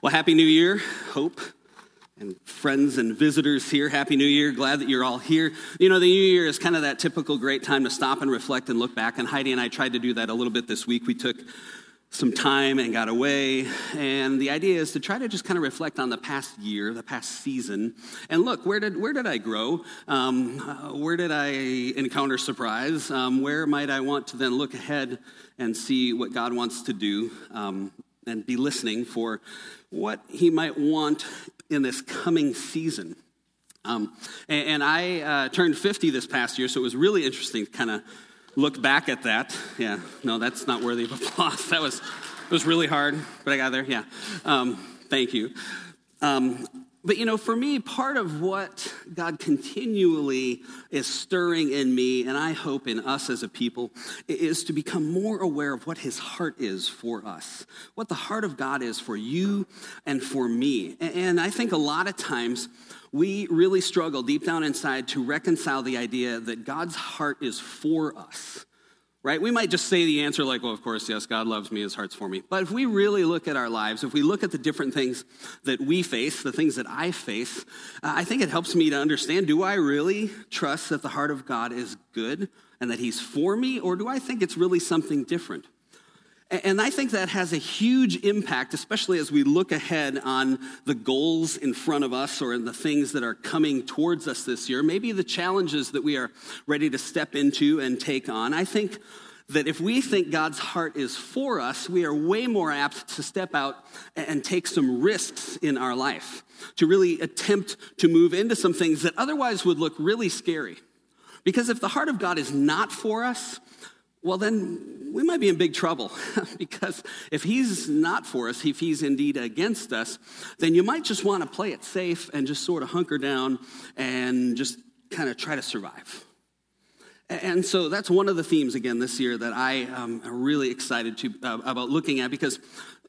Well, Happy New Year, Hope, and friends and visitors here. Happy New Year. Glad that you're all here. You know, the New Year is kind of that typical great time to stop and reflect and look back. And Heidi and I tried to do that a little bit this week. We took some time and got away. And the idea is to try to just kind of reflect on the past year, the past season, and look where did where did I grow? Um, uh, where did I encounter surprise? Um, where might I want to then look ahead and see what God wants to do um, and be listening for what he might want in this coming season. Um, and, and, I uh, turned 50 this past year, so it was really interesting to kind of look back at that. Yeah, no, that's not worthy of applause. That was, it was really hard, but I got there. Yeah. Um, thank you. Um, but you know, for me, part of what God continually is stirring in me, and I hope in us as a people, is to become more aware of what His heart is for us, what the heart of God is for you and for me. And I think a lot of times we really struggle deep down inside to reconcile the idea that God's heart is for us right? We might just say the answer like, well, of course, yes, God loves me, his heart's for me. But if we really look at our lives, if we look at the different things that we face, the things that I face, uh, I think it helps me to understand do I really trust that the heart of God is good and that he's for me, or do I think it's really something different? And I think that has a huge impact, especially as we look ahead on the goals in front of us or in the things that are coming towards us this year, maybe the challenges that we are ready to step into and take on. I think that if we think God's heart is for us, we are way more apt to step out and take some risks in our life, to really attempt to move into some things that otherwise would look really scary. Because if the heart of God is not for us, well, then we might be in big trouble because if he's not for us, if he's indeed against us, then you might just want to play it safe and just sort of hunker down and just kind of try to survive. And so that's one of the themes again this year that I um, am really excited to, uh, about looking at because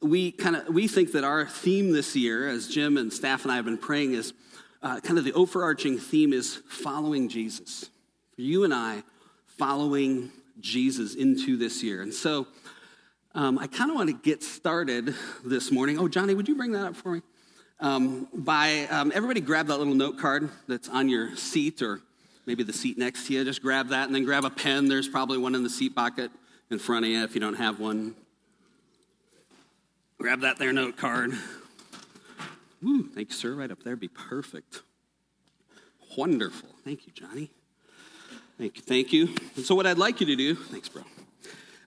we kind of we think that our theme this year, as Jim and staff and I have been praying, is uh, kind of the overarching theme is following Jesus. For you and I, following Jesus into this year. And so um, I kind of want to get started this morning. Oh, Johnny, would you bring that up for me? Um, by um, everybody grab that little note card that's on your seat or maybe the seat next to you. Just grab that and then grab a pen. There's probably one in the seat pocket in front of you if you don't have one. Grab that there note card. Ooh, thank you, sir. Right up there. Be perfect. Wonderful. Thank you, Johnny. Thank you. Thank you. And so, what I'd like you to do, thanks, bro.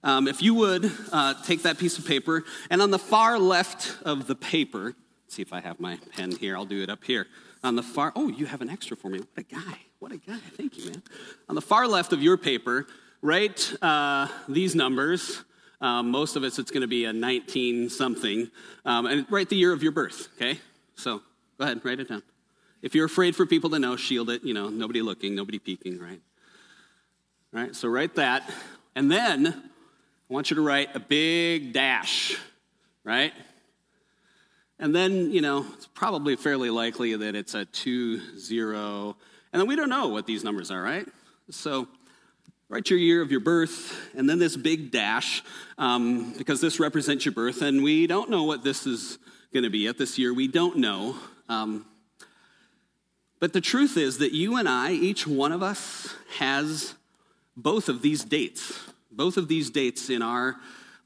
Um, if you would uh, take that piece of paper, and on the far left of the paper, see if I have my pen here, I'll do it up here. On the far, oh, you have an extra for me. What a guy. What a guy. Thank you, man. On the far left of your paper, write uh, these numbers. Um, most of us, it's going to be a 19 something. Um, and write the year of your birth, okay? So go ahead, write it down. If you're afraid for people to know, shield it, you know, nobody looking, nobody peeking, right? Right? So write that. And then I want you to write a big dash, right? And then, you know, it's probably fairly likely that it's a two, zero. And then we don't know what these numbers are, right? So write your year of your birth and then this big dash um, because this represents your birth. And we don't know what this is going to be at this year. We don't know. Um, but the truth is that you and I, each one of us, has both of these dates, both of these dates in our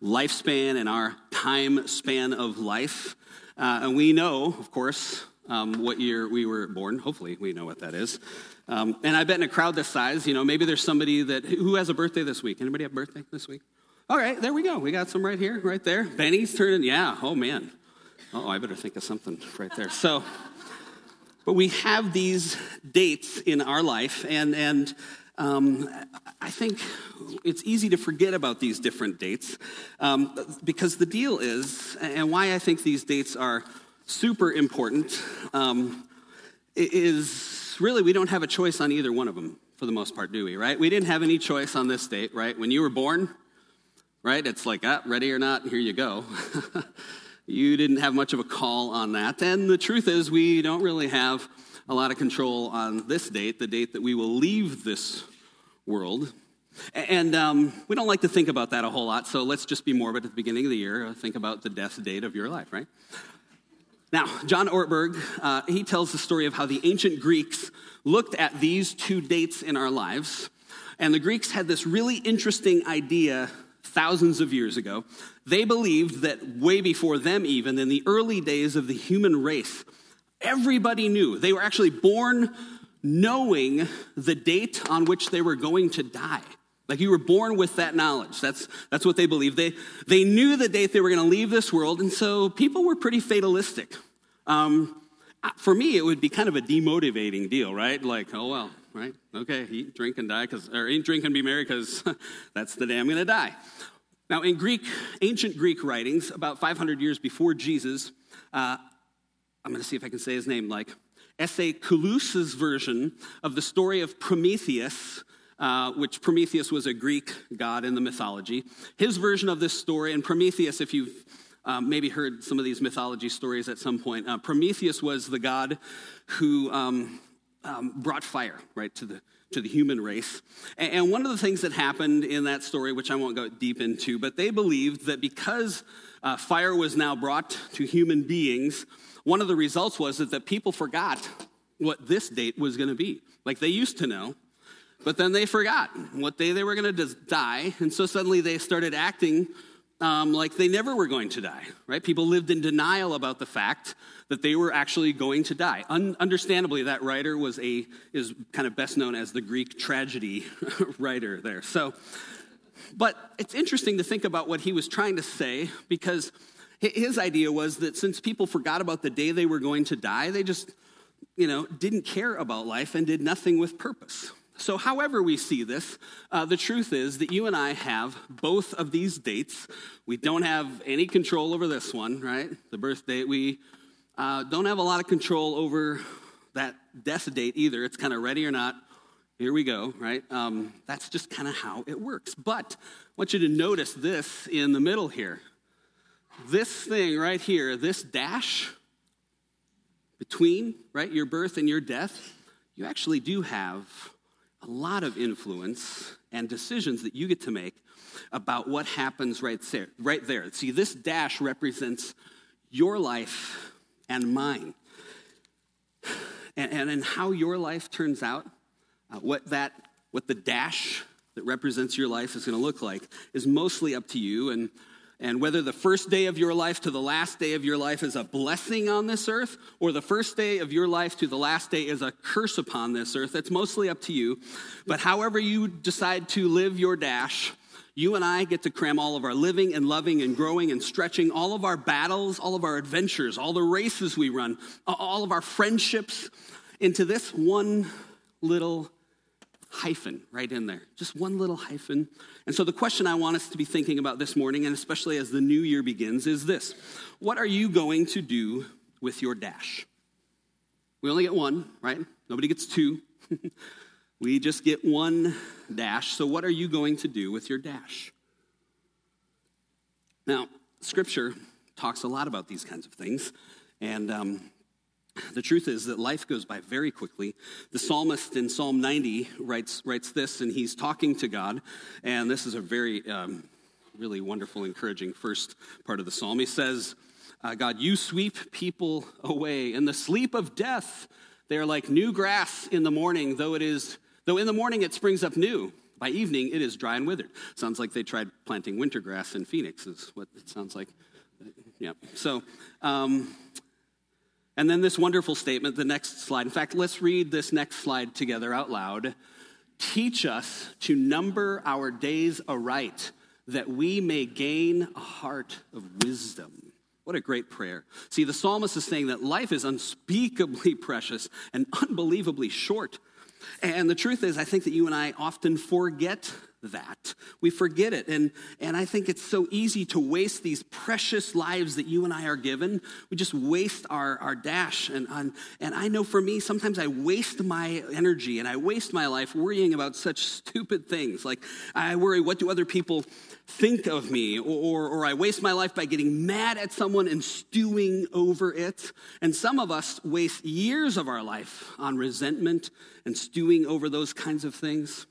lifespan and our time span of life. Uh, and we know, of course, um, what year we were born. Hopefully, we know what that is. Um, and I bet in a crowd this size, you know, maybe there's somebody that who has a birthday this week. Anybody have a birthday this week? All right, there we go. We got some right here, right there. Benny's turning. Yeah. Oh man. Oh, I better think of something right there. So, but we have these dates in our life, and and um, I think it's easy to forget about these different dates um, because the deal is, and why I think these dates are super important, um, is really we don't have a choice on either one of them for the most part, do we, right? We didn't have any choice on this date, right? When you were born, right? It's like, ah, ready or not, here you go. you didn't have much of a call on that. And the truth is, we don't really have a lot of control on this date, the date that we will leave this world. And um, we don't like to think about that a whole lot, so let's just be morbid at the beginning of the year. Uh, think about the death date of your life, right? Now, John Ortberg, uh, he tells the story of how the ancient Greeks looked at these two dates in our lives. And the Greeks had this really interesting idea thousands of years ago. They believed that way before them, even in the early days of the human race, everybody knew. They were actually born knowing the date on which they were going to die. Like you were born with that knowledge. That's, that's what they believed. They, they knew the date they were going to leave this world, and so people were pretty fatalistic. Um, for me, it would be kind of a demotivating deal, right? Like, oh well, right? Okay, eat, drink, and die, because or eat, drink, and be merry, because that's the day I'm going to die. Now, in Greek, ancient Greek writings, about 500 years before Jesus, uh, I'm going to see if I can say his name, like S.A. Aeschylus's version of the story of Prometheus uh, which Prometheus was a Greek god in the mythology. His version of this story, and Prometheus, if you've um, maybe heard some of these mythology stories at some point, uh, Prometheus was the god who um, um, brought fire, right, to the to the human race. And one of the things that happened in that story, which I won't go deep into, but they believed that because uh, fire was now brought to human beings, one of the results was that, that people forgot what this date was going to be. Like they used to know, but then they forgot what day they were going to die, and so suddenly they started acting um, like they never were going to die, right? People lived in denial about the fact that they were actually going to die. Un- understandably, that writer was a is kind of best known as the Greek tragedy writer there. So, but it's interesting to think about what he was trying to say because his idea was that since people forgot about the day they were going to die, they just, you know, didn't care about life and did nothing with purpose. So, however, we see this, uh, the truth is that you and I have both of these dates. We don't have any control over this one, right? The birth date. We uh, don't have a lot of control over that death date either. It's kind of ready or not. Here we go, right? Um, that's just kind of how it works. But I want you to notice this in the middle here. This thing right here, this dash between, right, your birth and your death, you actually do have a lot of influence and decisions that you get to make about what happens right there. Right there. See, this dash represents your life and mine. And, and, and how your life turns out, uh, what that, what the dash that represents your life is going to look like, is mostly up to you. And and whether the first day of your life to the last day of your life is a blessing on this earth, or the first day of your life to the last day is a curse upon this earth, that's mostly up to you. But however you decide to live your dash, you and I get to cram all of our living and loving and growing and stretching, all of our battles, all of our adventures, all the races we run, all of our friendships into this one little hyphen right in there. Just one little hyphen. And so the question I want us to be thinking about this morning, and especially as the new year begins, is this What are you going to do with your dash? We only get one, right? Nobody gets two. we just get one dash. So, what are you going to do with your dash? Now, Scripture talks a lot about these kinds of things. And um, the truth is that life goes by very quickly. The psalmist in Psalm 90 writes, writes this, and he's talking to God. And this is a very, um, really wonderful, encouraging first part of the psalm. He says, uh, God, you sweep people away. In the sleep of death, they are like new grass in the morning, though it is, though in the morning it springs up new. By evening, it is dry and withered. Sounds like they tried planting winter grass in Phoenix, is what it sounds like. Yeah. So, um, and then this wonderful statement, the next slide. In fact, let's read this next slide together out loud. Teach us to number our days aright, that we may gain a heart of wisdom. What a great prayer. See, the psalmist is saying that life is unspeakably precious and unbelievably short. And the truth is, I think that you and I often forget that. We forget it. And, and I think it's so easy to waste these precious lives that you and I are given. We just waste our, our dash. And, and, and I know for me, sometimes I waste my energy and I waste my life worrying about such stupid things. Like I worry, what do other people think of me? Or, or I waste my life by getting mad at someone and stewing over it. And some of us waste years of our life on resentment and stewing over those kinds of things.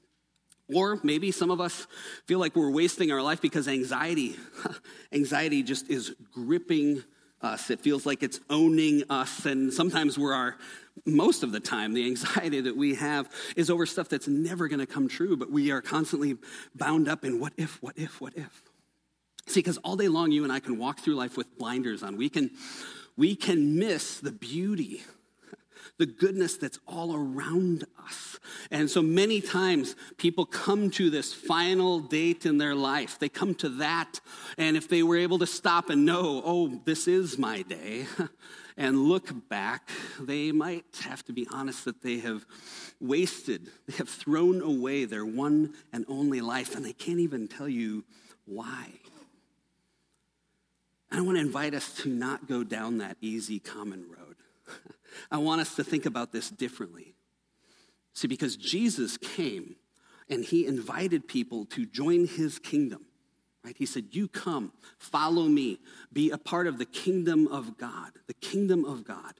Or maybe some of us feel like we're wasting our life because anxiety, anxiety just is gripping us. It feels like it's owning us. And sometimes we're our, most of the time, the anxiety that we have is over stuff that's never going to come true, but we are constantly bound up in what if, what if, what if. See, because all day long, you and I can walk through life with blinders on. We can, we can miss the beauty the goodness that's all around us. And so many times people come to this final date in their life. They come to that, and if they were able to stop and know, oh, this is my day, and look back, they might have to be honest that they have wasted, they have thrown away their one and only life, and they can't even tell you why. I want to invite us to not go down that easy common road. I want us to think about this differently. See, because Jesus came and he invited people to join his kingdom. Right? He said, You come, follow me, be a part of the kingdom of God, the kingdom of God.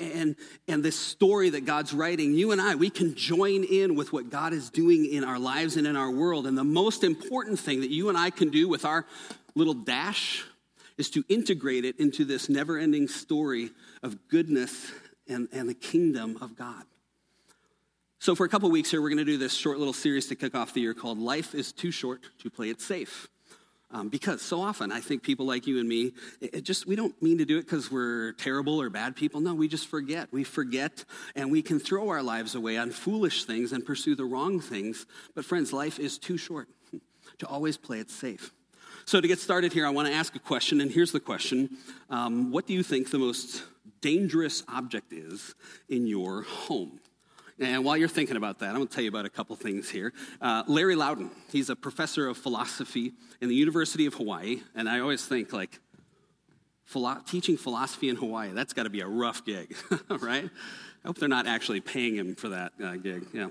And, and this story that God's writing, you and I, we can join in with what God is doing in our lives and in our world. And the most important thing that you and I can do with our little dash is to integrate it into this never ending story of goodness and, and the kingdom of God. So, for a couple weeks here, we're going to do this short little series to kick off the year called Life is Too Short to Play It Safe. Um, because so often I think people like you and me, it, it just we don't mean to do it because we're terrible or bad people. No, we just forget. We forget and we can throw our lives away on foolish things and pursue the wrong things. But friends, life is too short to always play it safe. So to get started here, I want to ask a question, and here's the question: um, What do you think the most dangerous object is in your home. And while you're thinking about that, I'm going to tell you about a couple things here. Uh, Larry Laudan, he's a professor of philosophy in the University of Hawaii, and I always think like philo- teaching philosophy in Hawaii, that's got to be a rough gig, right? I hope they're not actually paying him for that uh, gig. Yeah.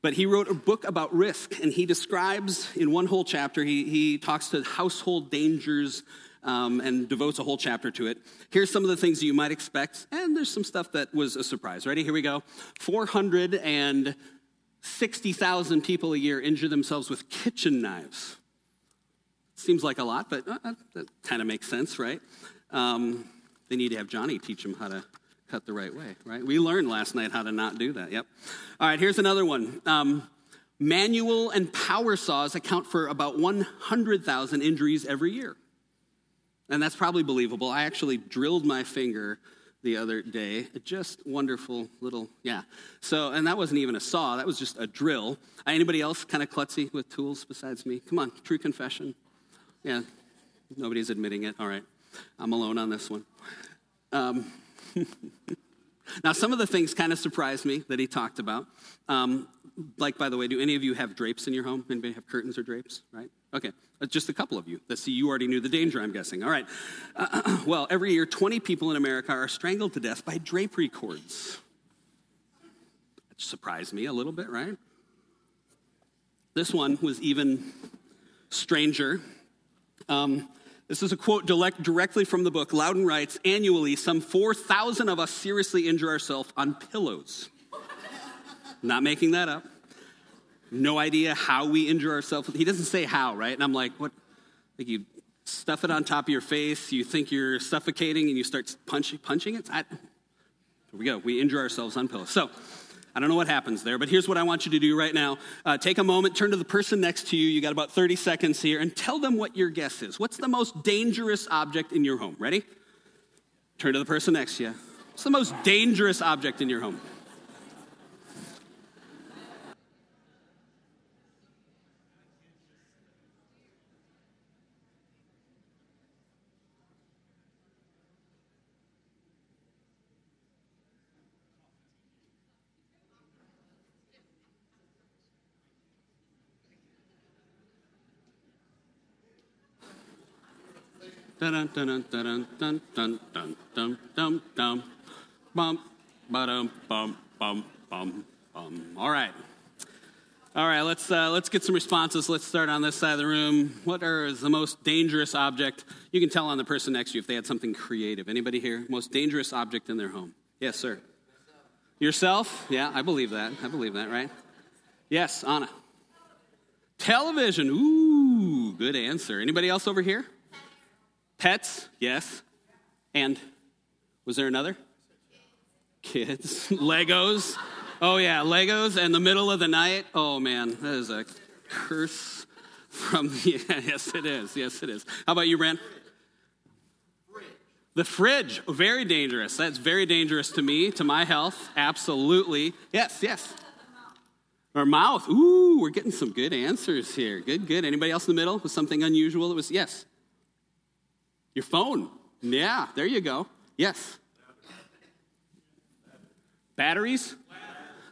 But he wrote a book about risk, and he describes in one whole chapter, he, he talks to household dangers um, and devotes a whole chapter to it. Here's some of the things you might expect, and there's some stuff that was a surprise. Ready? Here we go. 460,000 people a year injure themselves with kitchen knives. Seems like a lot, but uh, uh that kind of makes sense, right? Um, they need to have Johnny teach them how to cut the right way, right? We learned last night how to not do that. Yep. All right, here's another one. Um, manual and power saws account for about 100,000 injuries every year. And that's probably believable. I actually drilled my finger the other day. Just wonderful little, yeah. So, and that wasn't even a saw, that was just a drill. Anybody else kind of klutzy with tools besides me? Come on, true confession. Yeah, nobody's admitting it. All right, I'm alone on this one. Um, now, some of the things kind of surprised me that he talked about. Um, like, by the way, do any of you have drapes in your home? Anybody have curtains or drapes, right? Okay, uh, just a couple of you. Let's see, you already knew the danger, I'm guessing. All right. Uh, well, every year, 20 people in America are strangled to death by drapery cords. That surprised me a little bit, right? This one was even stranger. Um, this is a quote direct, directly from the book. Laudan writes Annually, some 4,000 of us seriously injure ourselves on pillows. Not making that up. No idea how we injure ourselves. He doesn't say how, right? And I'm like, what? Like you stuff it on top of your face, you think you're suffocating, and you start punching, punching it. I, here we go. We injure ourselves on pillows. So, I don't know what happens there, but here's what I want you to do right now. Uh, take a moment, turn to the person next to you. You got about 30 seconds here, and tell them what your guess is. What's the most dangerous object in your home? Ready? Turn to the person next to you. What's the most dangerous object in your home? Dun dun dun dun dun dun dun dun dun dun bum ba-dum bum bum bum bum. All right. All right, let's, uh, let's get some responses. Let's start on this side of the room. what What is the most dangerous object? You can tell on the person next to you if they had something creative. Anybody here? Most dangerous object in their home? Yes, sir. Yourself? Yeah, I believe that. I believe that, right? Yes, Anna. Television. Ooh, good answer. Anybody else over here? Pets? Yes. And was there another? Kids. Legos. Oh, yeah, Legos and the middle of the night. Oh, man, that is a curse from the. Yeah, yes, it is. Yes, it is. How about you, Brand? The fridge, very dangerous. That's very dangerous to me, to my health. Absolutely. Yes, yes. Our mouth. Ooh, we're getting some good answers here. Good, good. Anybody else in the middle with something unusual? It was yes. Your phone. Yeah, there you go. Yes. Batteries?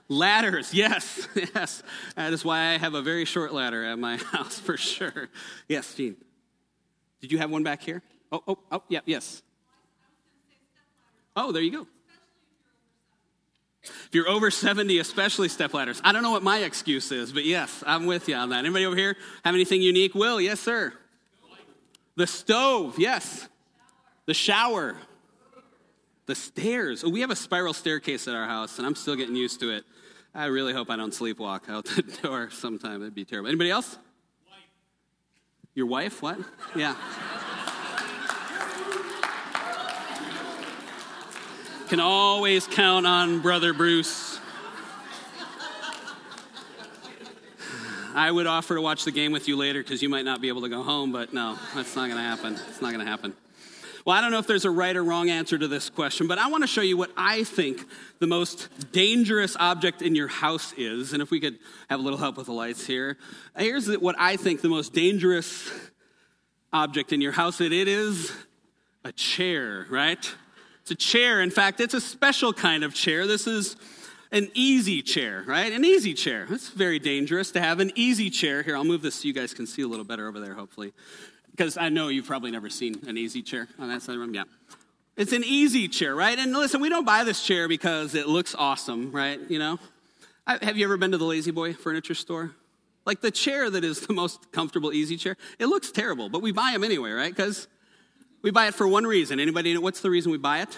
Ladders, yes, yes. That is why I have a very short ladder at my house for sure. Yes, Gene. Did you have one back here? Oh, oh, oh, yeah, yes. Oh, there you go. If you're over 70, especially step ladders. I don't know what my excuse is, but yes, I'm with you on that. Anybody over here have anything unique? Will, yes, sir. The stove, yes. The shower. The stairs. Oh, we have a spiral staircase at our house, and I'm still getting used to it. I really hope I don't sleepwalk out the door sometime. That'd be terrible. Anybody else? Wife. Your wife? What? Yeah. Can always count on Brother Bruce. I would offer to watch the game with you later because you might not be able to go home, but no, that's not going to happen. It's not going to happen. Well, I don't know if there's a right or wrong answer to this question, but I want to show you what I think the most dangerous object in your house is. And if we could have a little help with the lights here. Here's what I think the most dangerous object in your house that it is a chair, right? It's a chair. In fact, it's a special kind of chair. This is an easy chair, right? An easy chair. It's very dangerous to have an easy chair. Here, I'll move this so you guys can see a little better over there, hopefully. Because I know you've probably never seen an easy chair on that side of the room. Yeah. It's an easy chair, right? And listen, we don't buy this chair because it looks awesome, right? You know? have you ever been to the La-Z-Boy furniture store? Like the chair that is the most comfortable easy chair, it looks terrible, but we buy them anyway, right? Because we buy it for one reason. Anybody know what's the reason we buy it?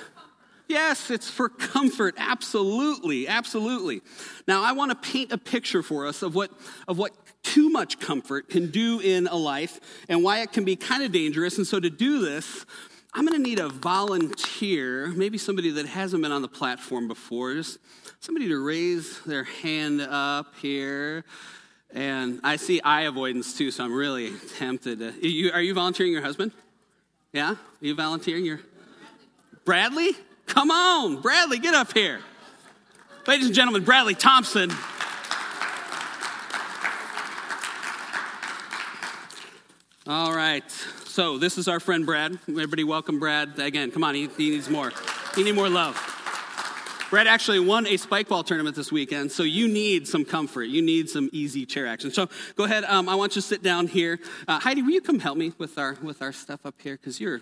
Yes, it's for comfort. Absolutely, absolutely. Now, I want to paint a picture for us of what, of what too much comfort can do in a life and why it can be kind of dangerous. And so, to do this, I'm going to need a volunteer, maybe somebody that hasn't been on the platform before, just somebody to raise their hand up here. And I see eye avoidance too, so I'm really tempted. To, you, are you volunteering your husband? Yeah? Are you volunteering your Bradley? Come on, Bradley, get up here. Ladies and gentlemen, Bradley Thompson. All right. So this is our friend Brad. Everybody welcome Brad. Again, come on, he, he needs more. He needs more love. Brad actually won a spike ball tournament this weekend, so you need some comfort. You need some easy chair action. So go ahead. Um, I want you to sit down here. Uh, Heidi, will you come help me with our with our stuff up here? Because you're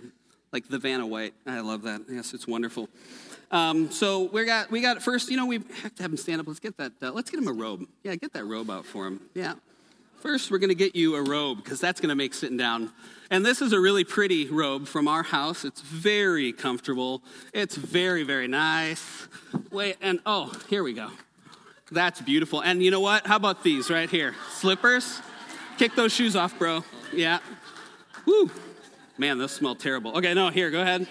like the Vanna White. I love that. Yes, it's wonderful. Um, so we got we got first. You know, we have to have him stand up. Let's get that. Uh, let's get him a robe. Yeah, get that robe out for him. Yeah. First, we're going to get you a robe because that's going to make sitting down. And this is a really pretty robe from our house. It's very comfortable. It's very, very nice. Wait, and oh, here we go. That's beautiful. And you know what? How about these right here? Slippers? Kick those shoes off, bro. Yeah. Woo. Man, those smell terrible. Okay, no, here, go ahead.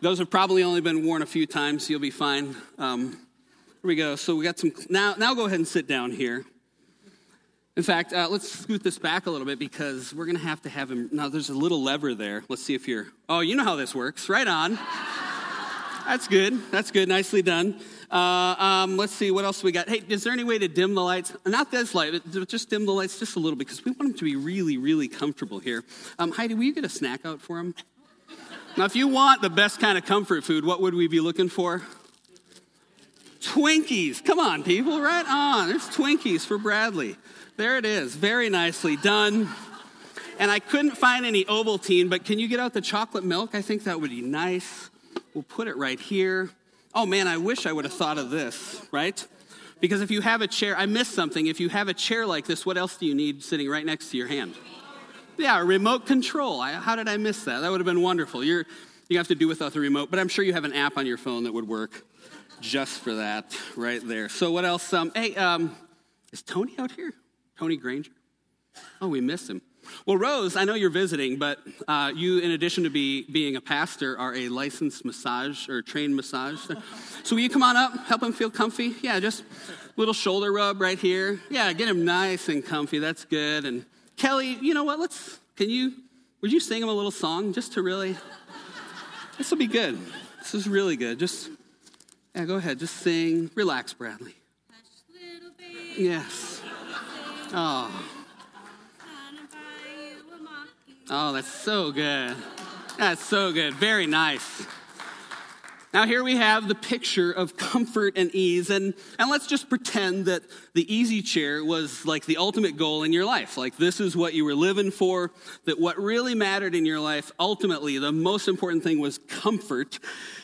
Those have probably only been worn a few times. You'll be fine. Um, here we go. So we got some. Now, now go ahead and sit down here. In fact, uh, let's scoot this back a little bit because we're going to have to have him. Now, there's a little lever there. Let's see if you're. Oh, you know how this works. Right on. That's good. That's good. Nicely done. Uh, um, let's see what else we got. Hey, is there any way to dim the lights? Not this light, just dim the lights just a little because we want them to be really, really comfortable here. Um, Heidi, will you get a snack out for them? Now, if you want the best kind of comfort food, what would we be looking for? Twinkies. Come on, people, right on. There's Twinkies for Bradley. There it is. Very nicely done. And I couldn't find any Ovaltine, but can you get out the chocolate milk? I think that would be nice. We'll put it right here. Oh man, I wish I would have thought of this, right? Because if you have a chair, I missed something. If you have a chair like this, what else do you need sitting right next to your hand? Yeah, a remote control. I, how did I miss that? That would have been wonderful. You're, you have to do without the remote, but I'm sure you have an app on your phone that would work just for that right there. So what else? Um, hey, um, is Tony out here? Tony Granger? Oh, we missed him. Well, Rose, I know you're visiting, but uh, you, in addition to be, being a pastor, are a licensed massage or trained massage. So will you come on up, help him feel comfy? Yeah, just little shoulder rub right here. Yeah, get him nice and comfy. That's good. And Kelly, you know what? Let's. Can you? Would you sing him a little song just to really? This will be good. This is really good. Just yeah, go ahead. Just sing. Relax, Bradley. Yes. Oh. Oh, that's so good. That's so good. Very nice. Now, here we have the picture of comfort and ease, and, and let's just pretend that the easy chair was like the ultimate goal in your life. Like, this is what you were living for, that what really mattered in your life, ultimately, the most important thing was comfort.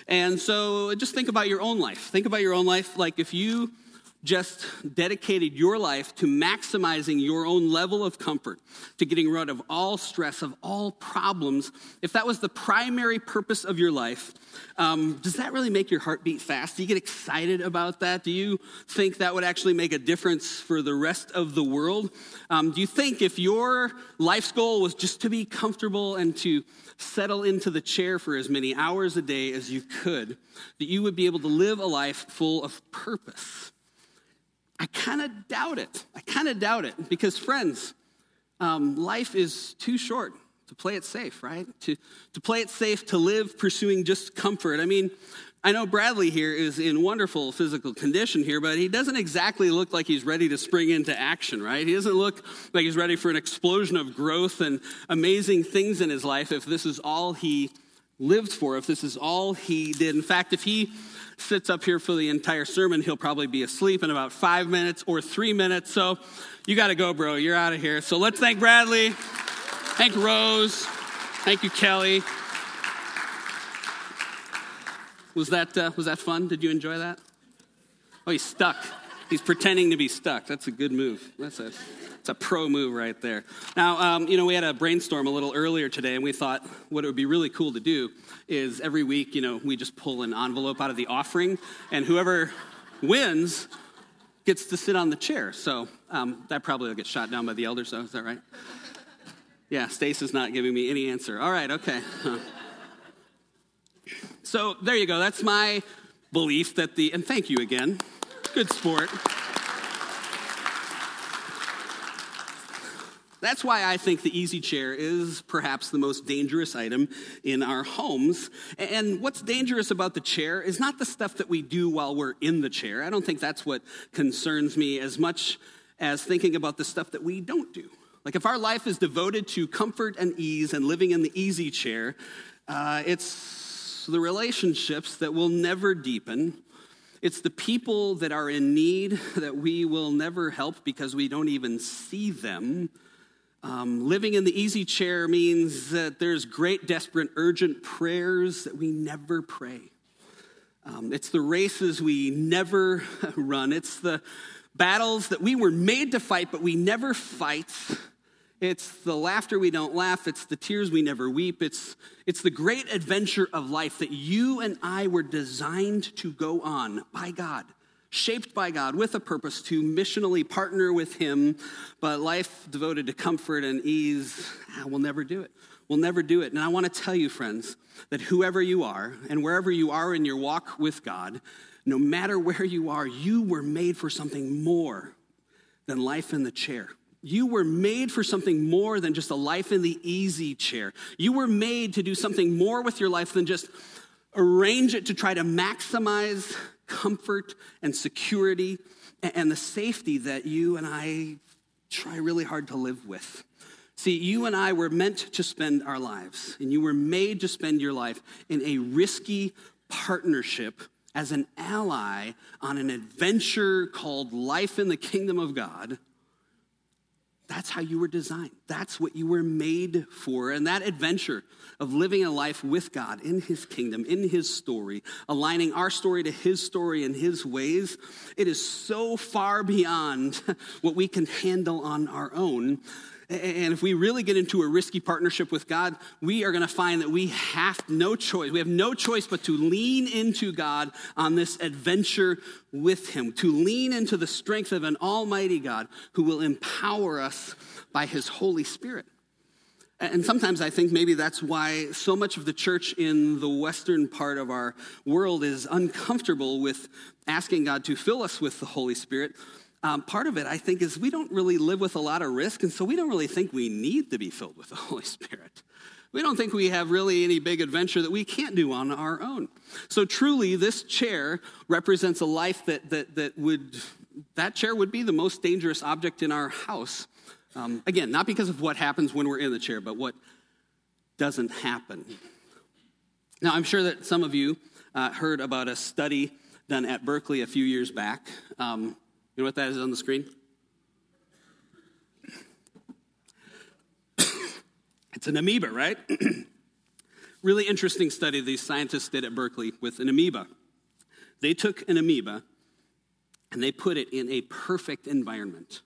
And so, just think about your own life. Think about your own life. Like, if you just dedicated your life to maximizing your own level of comfort, to getting rid of all stress, of all problems, if that was the primary purpose of your life, um, does that really make your heart beat fast? Do you get excited about that? Do you think that would actually make a difference for the rest of the world? Um, do you think if your life's goal was just to be comfortable and to settle into the chair for as many hours a day as you could, that you would be able to live a life full of purpose? I kind of doubt it. I kind of doubt it because, friends, um, life is too short to play it safe, right? To, to play it safe, to live pursuing just comfort. I mean, I know Bradley here is in wonderful physical condition here, but he doesn't exactly look like he's ready to spring into action, right? He doesn't look like he's ready for an explosion of growth and amazing things in his life if this is all he lived for, if this is all he did. In fact, if he sits up here for the entire sermon, he'll probably be asleep in about five minutes or three minutes. So you got to go, bro. You're out of here. So let's thank Bradley. Thank Rose. Thank you, Kelly. Was that, uh, was that fun? Did you enjoy that? Oh, he's stuck. He's pretending to be stuck. That's a good move. That's a, that's a pro move right there. Now, um, you know, we had a brainstorm a little earlier today, and we thought what it would be really cool to do is every week, you know, we just pull an envelope out of the offering, and whoever wins gets to sit on the chair. So um, that probably will get shot down by the elders, though. Is that right? Yeah, Stace is not giving me any answer. All right, okay. So there you go. That's my belief that the, and thank you again. Good sport. That's why I think the easy chair is perhaps the most dangerous item in our homes. And what's dangerous about the chair is not the stuff that we do while we're in the chair. I don't think that's what concerns me as much as thinking about the stuff that we don't do. Like if our life is devoted to comfort and ease and living in the easy chair, uh, it's the relationships that will never deepen. It's the people that are in need that we will never help because we don't even see them. Um, living in the easy chair means that there's great, desperate, urgent prayers that we never pray. Um, it's the races we never run. It's the battles that we were made to fight, but we never fight. It's the laughter we don't laugh. It's the tears we never weep. It's, it's the great adventure of life that you and I were designed to go on by God shaped by God with a purpose to missionally partner with Him, but life devoted to comfort and ease, ah, we'll never do it. We'll never do it. And I want to tell you, friends, that whoever you are and wherever you are in your walk with God, no matter where you are, you were made for something more than life in the chair. You were made for something more than just a life in the easy chair. You were made to do something more with your life than just arrange it to try to maximize comfort and security and the safety that you and I try really hard to live with. See, you and I were meant to spend our lives, and you were made to spend your life in a risky partnership as an ally on an adventure called life in the kingdom of God that's how you were designed. That's what you were made for. And that adventure of living a life with God in His kingdom, in His story, aligning our story to His story and His ways, it is so far beyond what we can handle on our own and if we really get into a risky partnership with God, we are going to find that we have no choice. We have no choice but to lean into God on this adventure with Him, to lean into the strength of an almighty God who will empower us by His Holy Spirit. And sometimes I think maybe that's why so much of the church in the western part of our world is uncomfortable with asking God to fill us with the Holy Spirit. Um, part of it, I think, is we don't really live with a lot of risk, and so we don't really think we need to be filled with the Holy Spirit. We don't think we have really any big adventure that we can't do on our own. So truly, this chair represents a life that, that, that would, that chair would be the most dangerous object in our house um, again, not because of what happens when we're in the chair, but what doesn't happen. Now, I'm sure that some of you uh, heard about a study done at Berkeley a few years back. Um, you know what that is on the screen? it's an amoeba, right? really interesting study these scientists did at Berkeley with an amoeba. They took an amoeba and they put it in a perfect environment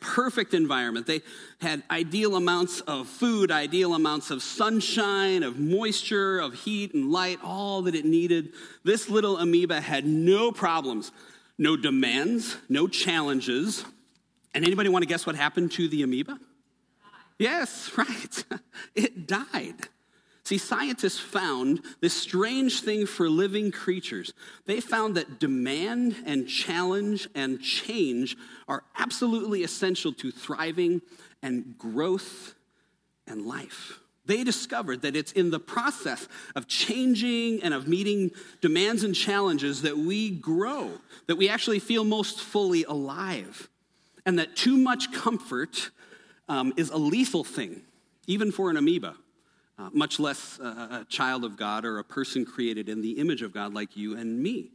perfect environment. They had ideal amounts of food, ideal amounts of sunshine, of moisture, of heat and light, all that it needed. This little amoeba had no problems, no demands, no challenges. And anybody want to guess what happened to the amoeba? Yes, right. It died. See, scientists found this strange thing for living creatures. They found that demand and challenge and change are absolutely essential to thriving and growth and life. They discovered that it's in the process of changing and of meeting demands and challenges that we grow, that we actually feel most fully alive, and that too much comfort um, is a lethal thing, even for an amoeba uh, much less a child of God or a person created in the image of God like you and me.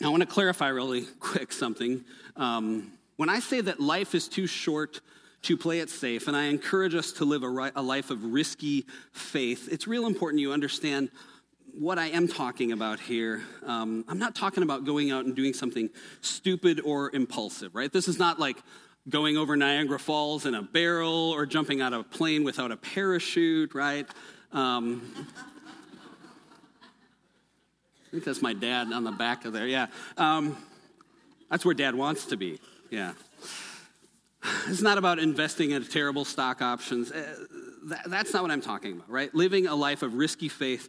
Now, I want to clarify really quick something. Um, when I say that life is too short to play it safe, and I encourage us to live a, ri- a life of risky faith, it's real important you understand what I am talking about here. Um, I'm not talking about going out and doing something stupid or impulsive, right? This is not like going over Niagara Falls in a barrel or jumping out of a plane without a parachute, right? Um, I think that's my dad on the back of there. Yeah. Um, that's where dad wants to be. Yeah. It's not about investing in terrible stock options. Uh, that's not what I'm talking about, right? Living a life of risky faith.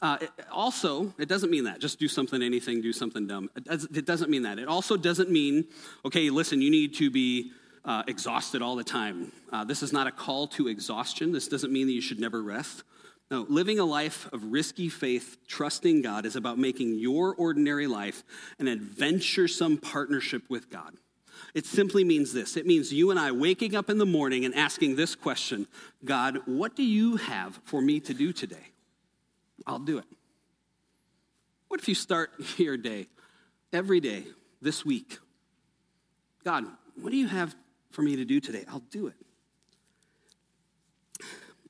Uh, it, also, it doesn't mean that. Just do something, anything, do something dumb. It, does, it doesn't mean that. It also doesn't mean, okay, listen, you need to be uh, exhausted all the time. Uh, this is not a call to exhaustion. This doesn't mean that you should never rest. No, living a life of risky faith, trusting God, is about making your ordinary life an adventuresome partnership with God. It simply means this it means you and I waking up in the morning and asking this question God, what do you have for me to do today? I'll do it. What if you start your day every day this week? God, what do you have for me to do today, I'll do it.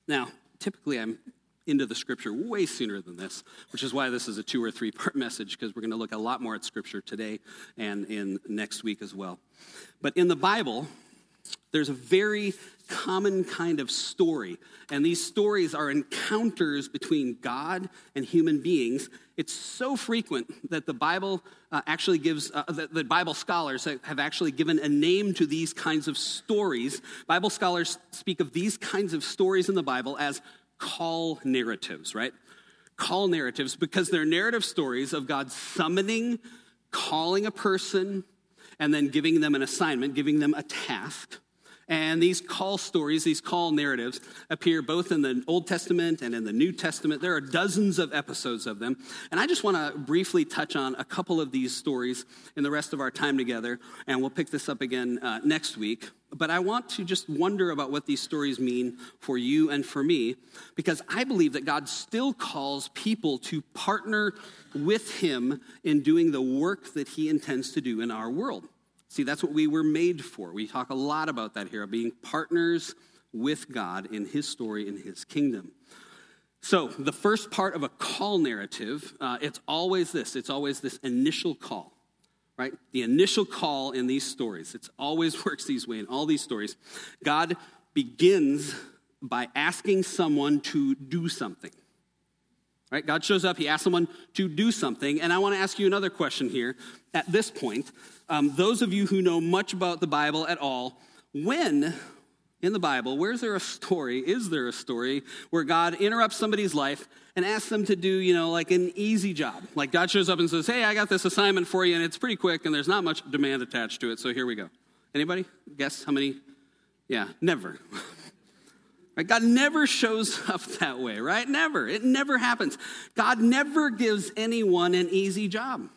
Now, typically I'm into the scripture way sooner than this, which is why this is a two or three part message, because we're going to look a lot more at scripture today and in next week as well. But in the Bible, there's a very common kind of story. And these stories are encounters between God and human beings. It's so frequent that the Bible uh, actually gives, uh, that, Bible scholars have actually given a name to these kinds of stories. Bible scholars speak of these kinds of stories in the Bible as call narratives, right? Call narratives because they're narrative stories of God summoning, calling a person, and then giving them an assignment, giving them a task. And these call stories, these call narratives, appear both in the Old Testament and in the New Testament. There are dozens of episodes of them. And I just want to briefly touch on a couple of these stories in the rest of our time together. And we'll pick this up again uh, next week. But I want to just wonder about what these stories mean for you and for me, because I believe that God still calls people to partner with Him in doing the work that He intends to do in our world. See, that's what we were made for. We talk a lot about that here, being partners with God in His story, in His kingdom. So, the first part of a call narrative, uh, it's always this it's always this initial call, right? The initial call in these stories. It always works these way in all these stories. God begins by asking someone to do something. Right? God shows up, he asks someone to do something. And I want to ask you another question here at this point. Um, those of you who know much about the Bible at all, when in the Bible, where's there a story, is there a story where God interrupts somebody's life and asks them to do, you know, like an easy job? Like God shows up and says, hey, I got this assignment for you, and it's pretty quick, and there's not much demand attached to it, so here we go. Anybody guess how many? Yeah, never. Right? God never shows up that way, right? Never. It never happens. God never gives anyone an easy job.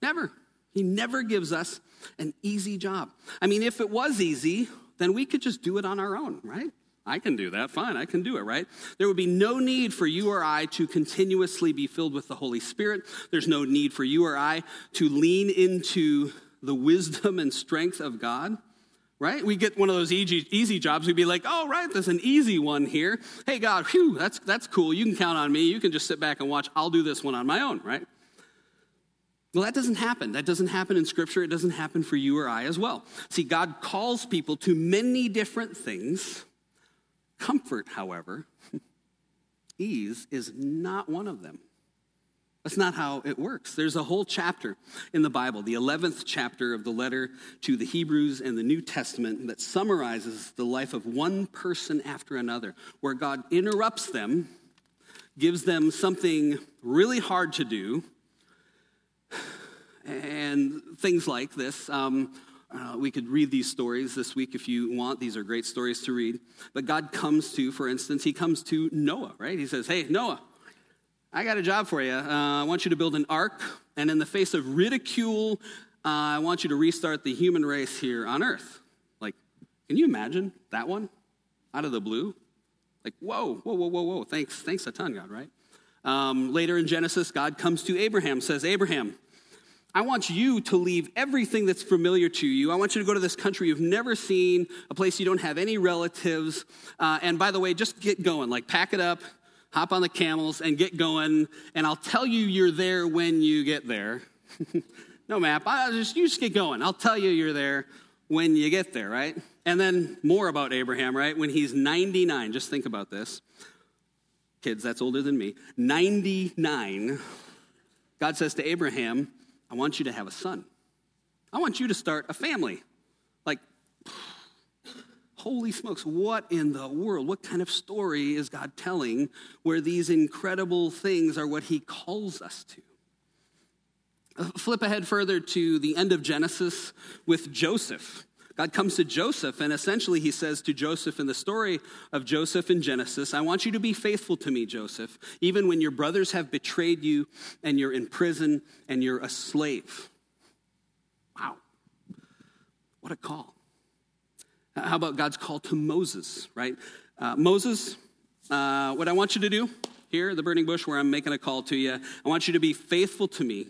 Never. He never gives us an easy job. I mean, if it was easy, then we could just do it on our own, right? I can do that. Fine, I can do it, right? There would be no need for you or I to continuously be filled with the Holy Spirit. There's no need for you or I to lean into the wisdom and strength of God, right? We get one of those easy, easy jobs. We'd be like, oh, right, there's an easy one here. Hey, God, whew, that's, that's cool. You can count on me. You can just sit back and watch. I'll do this one on my own, right? Well, that doesn't happen. That doesn't happen in Scripture. It doesn't happen for you or I as well. See, God calls people to many different things. Comfort, however, ease is not one of them. That's not how it works. There's a whole chapter in the Bible, the 11th chapter of the letter to the Hebrews and the New Testament, that summarizes the life of one person after another, where God interrupts them, gives them something really hard to do and things like this. Um, uh, we could read these stories this week if you want. These are great stories to read. But God comes to, for instance, He comes to Noah, right? He says, Hey, Noah, I got a job for you. Uh, I want you to build an ark, and in the face of ridicule, uh, I want you to restart the human race here on earth. Like, can you imagine that one out of the blue? Like, whoa, whoa, whoa, whoa, whoa. Thanks, thanks a ton, God, right? Um, later in Genesis, God comes to Abraham, says, Abraham, I want you to leave everything that's familiar to you. I want you to go to this country you've never seen, a place you don't have any relatives. Uh, and by the way, just get going. Like, pack it up, hop on the camels, and get going. And I'll tell you you're there when you get there. no map. I just, you just get going. I'll tell you you're there when you get there, right? And then more about Abraham, right? When he's 99, just think about this. Kids, that's older than me. 99. God says to Abraham, I want you to have a son. I want you to start a family. Like, holy smokes, what in the world? What kind of story is God telling where these incredible things are what he calls us to? Uh, flip ahead further to the end of Genesis with Joseph. God comes to Joseph, and essentially he says to Joseph in the story of Joseph in Genesis, I want you to be faithful to me, Joseph, even when your brothers have betrayed you and you're in prison and you're a slave. Wow. What a call. How about God's call to Moses, right? Uh, Moses, uh, what I want you to do here, the burning bush, where I'm making a call to you, I want you to be faithful to me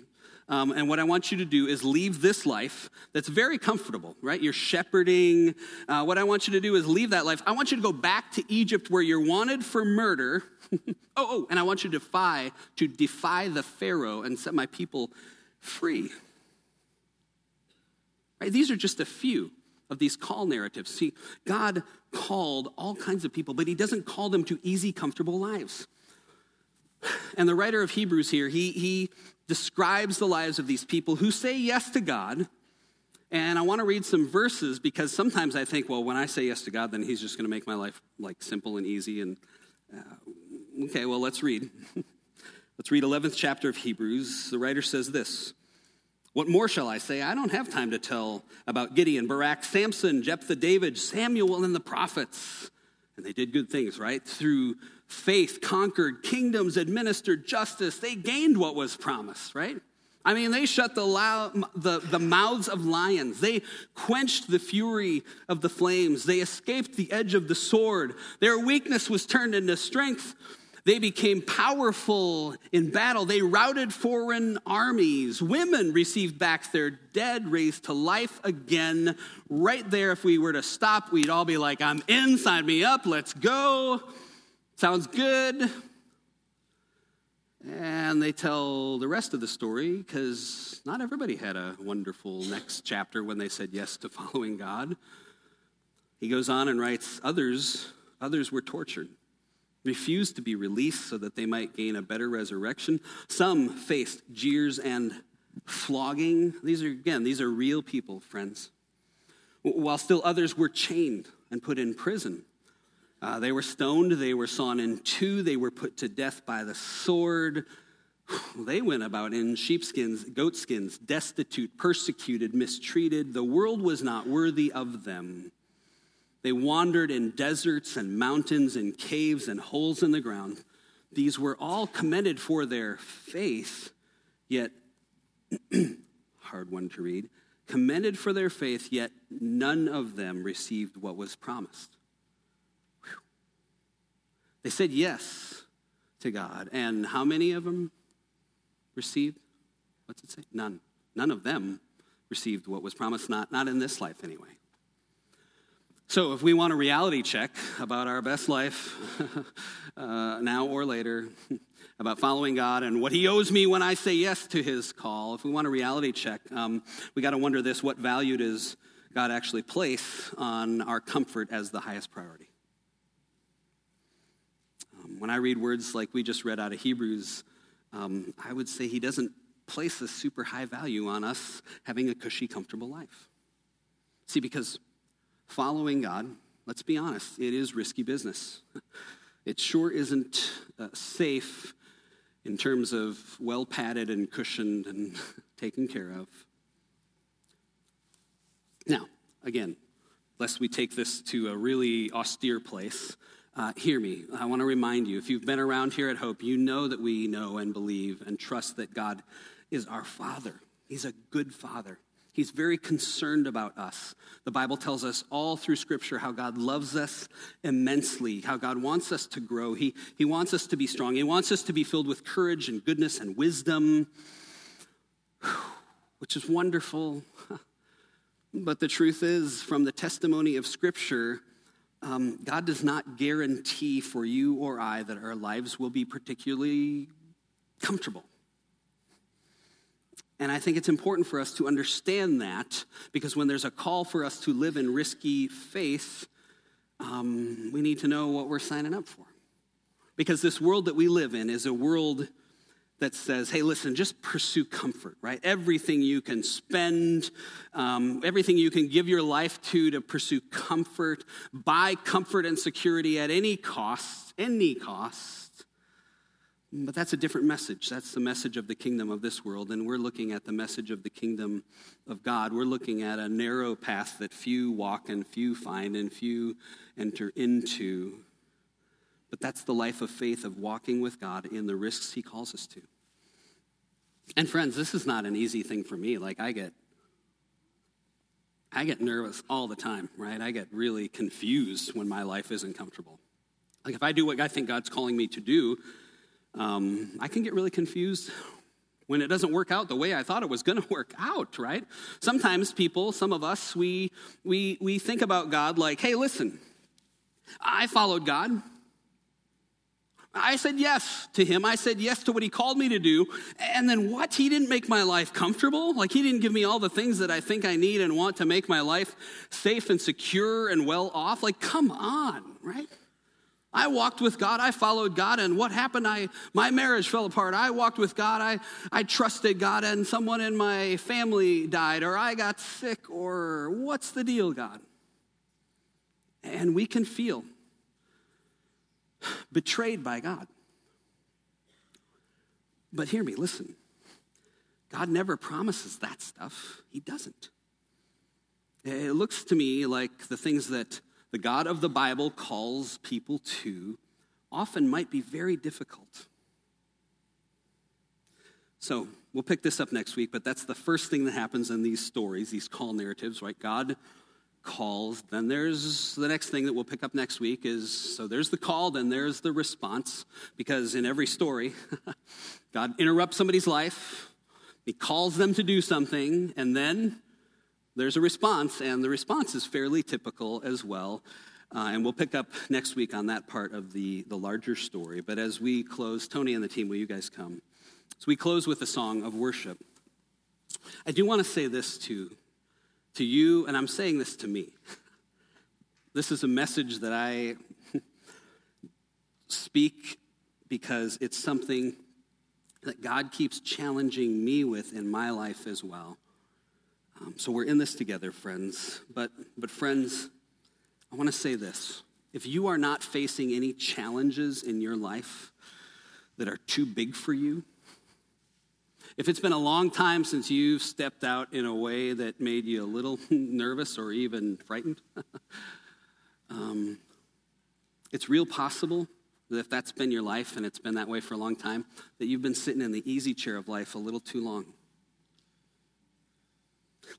um, and what I want you to do is leave this life that's very comfortable, right? You're shepherding. Uh, what I want you to do is leave that life. I want you to go back to Egypt where you're wanted for murder. oh, oh, and I want you to defy, to defy the Pharaoh and set my people free. Right? These are just a few of these call narratives. See, God called all kinds of people, but He doesn't call them to easy, comfortable lives. And the writer of Hebrews here, he, he describes the lives of these people who say yes to God. And I want to read some verses because sometimes I think, well, when I say yes to God, then He's just going to make my life like simple and easy. And uh, okay, well, let's read. let's read 11th chapter of Hebrews. The writer says this. What more shall I say? I don't have time to tell about Gideon, Barak, Samson, Jephthah, David, Samuel, and the prophets. And they did good things, right? Through faith conquered kingdoms, administered justice. They gained what was promised, right? I mean, they shut the, loud, the, the mouths of lions. They quenched the fury of the flames. They escaped the edge of the sword. Their weakness was turned into strength. They became powerful in battle. They routed foreign armies. Women received back their dead, raised to life again. Right there, if we were to stop, we'd all be like, I'm in, sign me up, let's go. Sounds good. And they tell the rest of the story because not everybody had a wonderful next chapter when they said yes to following God. He goes on and writes others others were tortured, refused to be released so that they might gain a better resurrection. Some faced jeers and flogging. These are again, these are real people, friends. While still others were chained and put in prison. Uh, they were stoned, they were sawn in two, they were put to death by the sword. They went about in sheepskins, goatskins, destitute, persecuted, mistreated. The world was not worthy of them. They wandered in deserts and mountains and caves and holes in the ground. These were all commended for their faith, yet, hard one to read, commended for their faith, yet none of them received what was promised. They said yes to God, and how many of them received? What's it say? None. None of them received what was promised, not, not in this life anyway. So, if we want a reality check about our best life, uh, now or later, about following God and what He owes me when I say yes to His call, if we want a reality check, um, we got to wonder this what value does God actually place on our comfort as the highest priority? Um, when I read words like we just read out of Hebrews, um, I would say He doesn't place a super high value on us having a cushy, comfortable life. See, because following God, let's be honest, it is risky business. It sure isn't uh, safe in terms of well padded and cushioned and taken care of. Now, again, lest we take this to a really austere place, uh, hear me. I want to remind you if you've been around here at Hope, you know that we know and believe and trust that God is our Father. He's a good Father. He's very concerned about us. The Bible tells us all through Scripture how God loves us immensely, how God wants us to grow. He, he wants us to be strong. He wants us to be filled with courage and goodness and wisdom, which is wonderful. But the truth is, from the testimony of Scripture, um, God does not guarantee for you or I that our lives will be particularly comfortable. And I think it's important for us to understand that because when there's a call for us to live in risky faith, um, we need to know what we're signing up for. Because this world that we live in is a world that says, hey, listen, just pursue comfort, right? Everything you can spend, um, everything you can give your life to to pursue comfort, buy comfort and security at any cost, any cost. But that's a different message. That's the message of the kingdom of this world. And we're looking at the message of the kingdom of God. We're looking at a narrow path that few walk and few find and few enter into. But that's the life of faith of walking with God in the risks he calls us to. And friends, this is not an easy thing for me. Like I get I get nervous all the time, right? I get really confused when my life isn't comfortable. Like if I do what I think God's calling me to do, um, I can get really confused when it doesn't work out the way I thought it was going to work out, right? Sometimes people, some of us, we, we, we think about God like, hey, listen, I followed God. I said yes to him. I said yes to what he called me to do. And then what? He didn't make my life comfortable? Like he didn't give me all the things that I think I need and want to make my life safe and secure and well off? Like, come on, right? I walked with God, I followed God, and what happened? I my marriage fell apart. I walked with God, I, I trusted God, and someone in my family died, or I got sick, or what's the deal, God? And we can feel betrayed by God. But hear me, listen. God never promises that stuff. He doesn't. It looks to me like the things that the God of the Bible calls people to often might be very difficult. So we'll pick this up next week, but that's the first thing that happens in these stories, these call narratives, right? God calls. Then there's the next thing that we'll pick up next week is so there's the call, then there's the response, because in every story, God interrupts somebody's life, He calls them to do something, and then there's a response, and the response is fairly typical as well. Uh, and we'll pick up next week on that part of the, the larger story. But as we close, Tony and the team, will you guys come? So we close with a song of worship. I do want to say this to, to you, and I'm saying this to me. This is a message that I speak because it's something that God keeps challenging me with in my life as well. Um, so we're in this together, friends. But, but friends, I want to say this. If you are not facing any challenges in your life that are too big for you, if it's been a long time since you've stepped out in a way that made you a little nervous or even frightened, um, it's real possible that if that's been your life and it's been that way for a long time, that you've been sitting in the easy chair of life a little too long.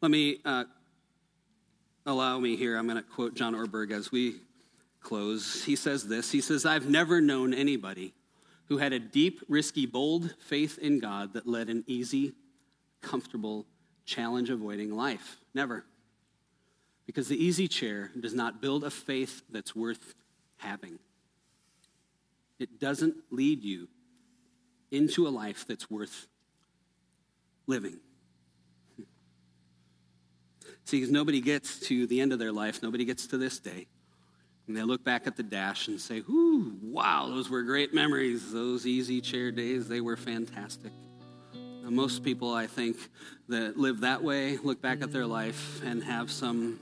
Let me uh, allow me here. I'm going to quote John Ortberg as we close. He says this He says, I've never known anybody who had a deep, risky, bold faith in God that led an easy, comfortable, challenge avoiding life. Never. Because the easy chair does not build a faith that's worth having. It doesn't lead you into a life that's worth living. See, because nobody gets to the end of their life, nobody gets to this day, and they look back at the dash and say, Whoo, wow, those were great memories. Those easy chair days, they were fantastic. Now, most people, I think, that live that way look back at their life and have some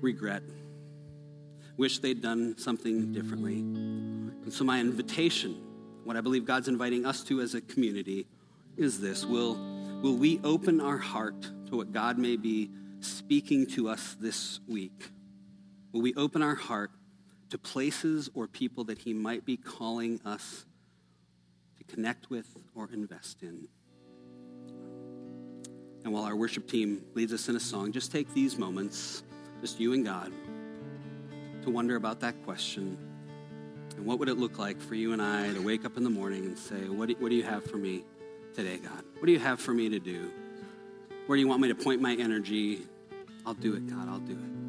regret. Wish they'd done something differently. And so, my invitation, what I believe God's inviting us to as a community, is this Will, will we open our heart to what God may be speaking to us this week? Will we open our heart to places or people that He might be calling us to connect with or invest in? And while our worship team leads us in a song, just take these moments, just you and God, to wonder about that question. And what would it look like for you and I to wake up in the morning and say, What do, what do you have for me today, God? What do you have for me to do? Where do you want me to point my energy? I'll do it, God. I'll do it.